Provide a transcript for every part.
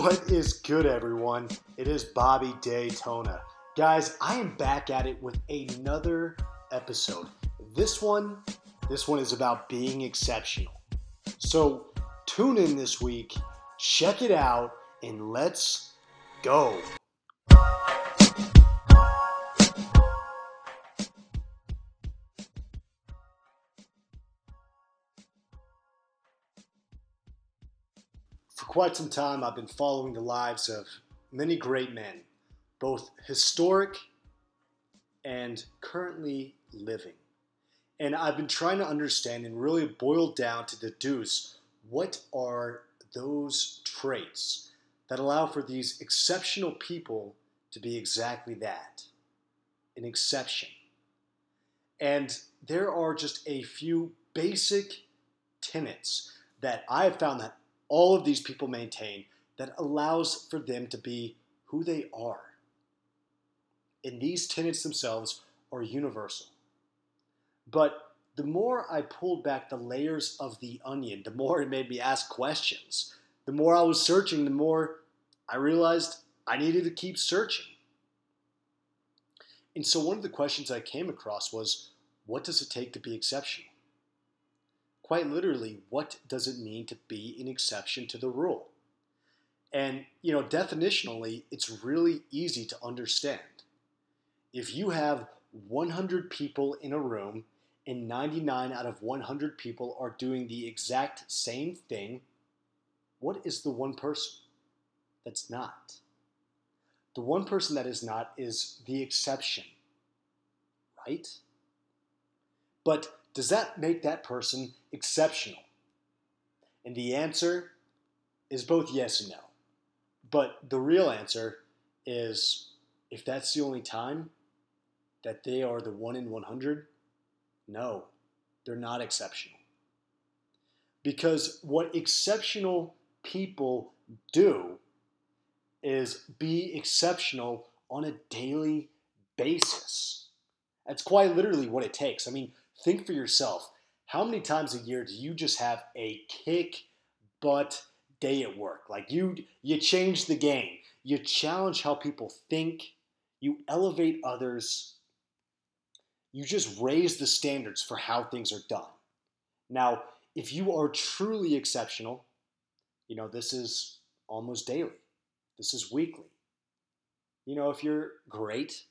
What is good, everyone? It is Bobby Daytona. Guys, I am back at it with another episode. This one, this one is about being exceptional. So tune in this week, check it out, and let's go. Quite some time, I've been following the lives of many great men, both historic and currently living. And I've been trying to understand and really boil down to deduce what are those traits that allow for these exceptional people to be exactly that an exception. And there are just a few basic tenets that I have found that all of these people maintain that allows for them to be who they are. And these tenets themselves are universal. But the more I pulled back the layers of the onion, the more it made me ask questions. The more I was searching, the more I realized I needed to keep searching. And so one of the questions I came across was what does it take to be exceptional? Quite literally, what does it mean to be an exception to the rule? And, you know, definitionally, it's really easy to understand. If you have 100 people in a room and 99 out of 100 people are doing the exact same thing, what is the one person that's not? The one person that is not is the exception, right? But does that make that person exceptional? And the answer is both yes and no. But the real answer is if that's the only time that they are the 1 in 100, no, they're not exceptional. Because what exceptional people do is be exceptional on a daily basis. That's quite literally what it takes. I mean, think for yourself. How many times a year do you just have a kick butt day at work? Like you you change the game. You challenge how people think, you elevate others. You just raise the standards for how things are done. Now, if you are truly exceptional, you know, this is almost daily. This is weekly. You know, if you're great,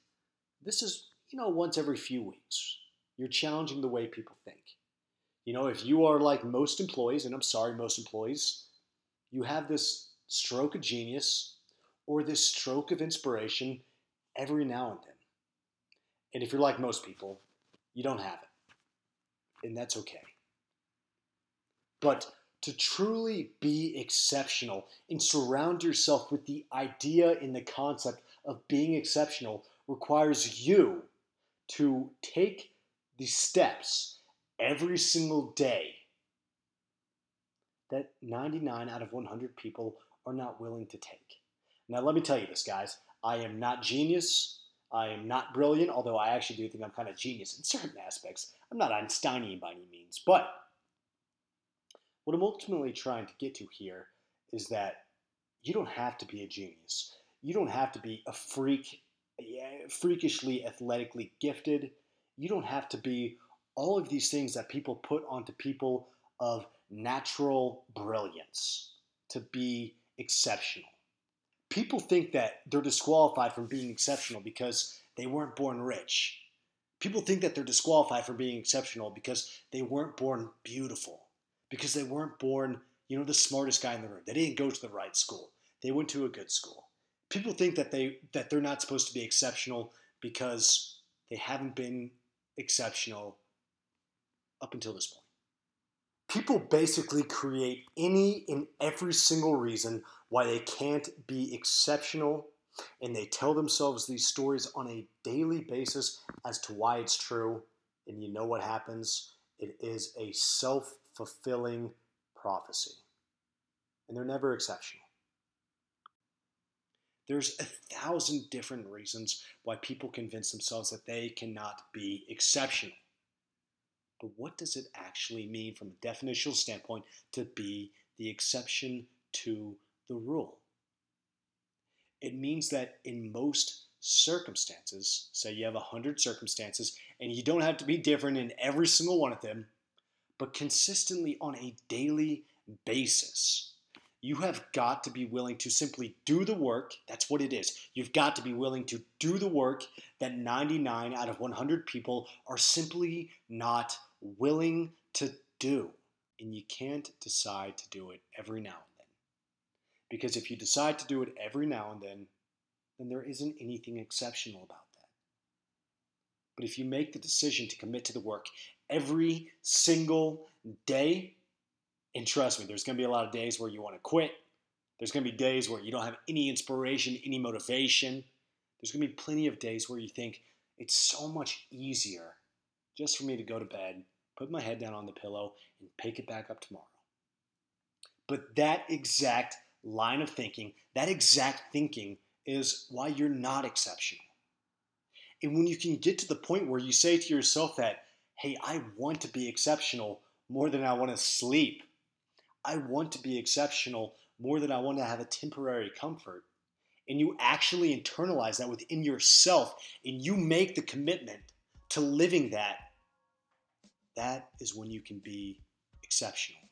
this is, you know, once every few weeks. You're challenging the way people think. You know, if you are like most employees, and I'm sorry, most employees, you have this stroke of genius or this stroke of inspiration every now and then. And if you're like most people, you don't have it. And that's okay. But to truly be exceptional and surround yourself with the idea and the concept of being exceptional requires you to take the steps every single day that 99 out of 100 people are not willing to take. Now, let me tell you this, guys. I am not genius. I am not brilliant, although I actually do think I'm kind of genius in certain aspects. I'm not Einsteinian by any means. But what I'm ultimately trying to get to here is that you don't have to be a genius. You don't have to be a freak, eh, freakishly athletically gifted. You don't have to be all of these things that people put onto people of natural brilliance to be exceptional. People think that they're disqualified from being exceptional because they weren't born rich. People think that they're disqualified from being exceptional because they weren't born beautiful, because they weren't born, you know, the smartest guy in the room. They didn't go to the right school. They went to a good school. People think that they that they're not supposed to be exceptional because they haven't been exceptional up until this point. People basically create any and every single reason why they can't be exceptional, and they tell themselves these stories on a daily basis as to why it's true. And you know what happens? It is a self fulfilling prophecy. And they're never exceptional. There's a thousand different reasons why people convince themselves that they cannot be exceptional. But what does it actually mean from a definitional standpoint to be the exception to the rule? It means that in most circumstances, say you have 100 circumstances, and you don't have to be different in every single one of them, but consistently on a daily basis, you have got to be willing to simply do the work. That's what it is. You've got to be willing to do the work that 99 out of 100 people are simply not willing to do. And you can't decide to do it every now and then. Because if you decide to do it every now and then, then there isn't anything exceptional about that. But if you make the decision to commit to the work every single day, and trust me, there's going to be a lot of days where you want to quit. There's going to be days where you don't have any inspiration, any motivation. There's going to be plenty of days where you think it's so much easier just for me to go to bed, put my head down on the pillow, and pick it back up tomorrow. But that exact line of thinking, that exact thinking is why you're not exceptional. And when you can get to the point where you say to yourself that, hey, I want to be exceptional more than I want to sleep, I want to be exceptional more than I want to have a temporary comfort. And you actually internalize that within yourself and you make the commitment to living that, that is when you can be exceptional.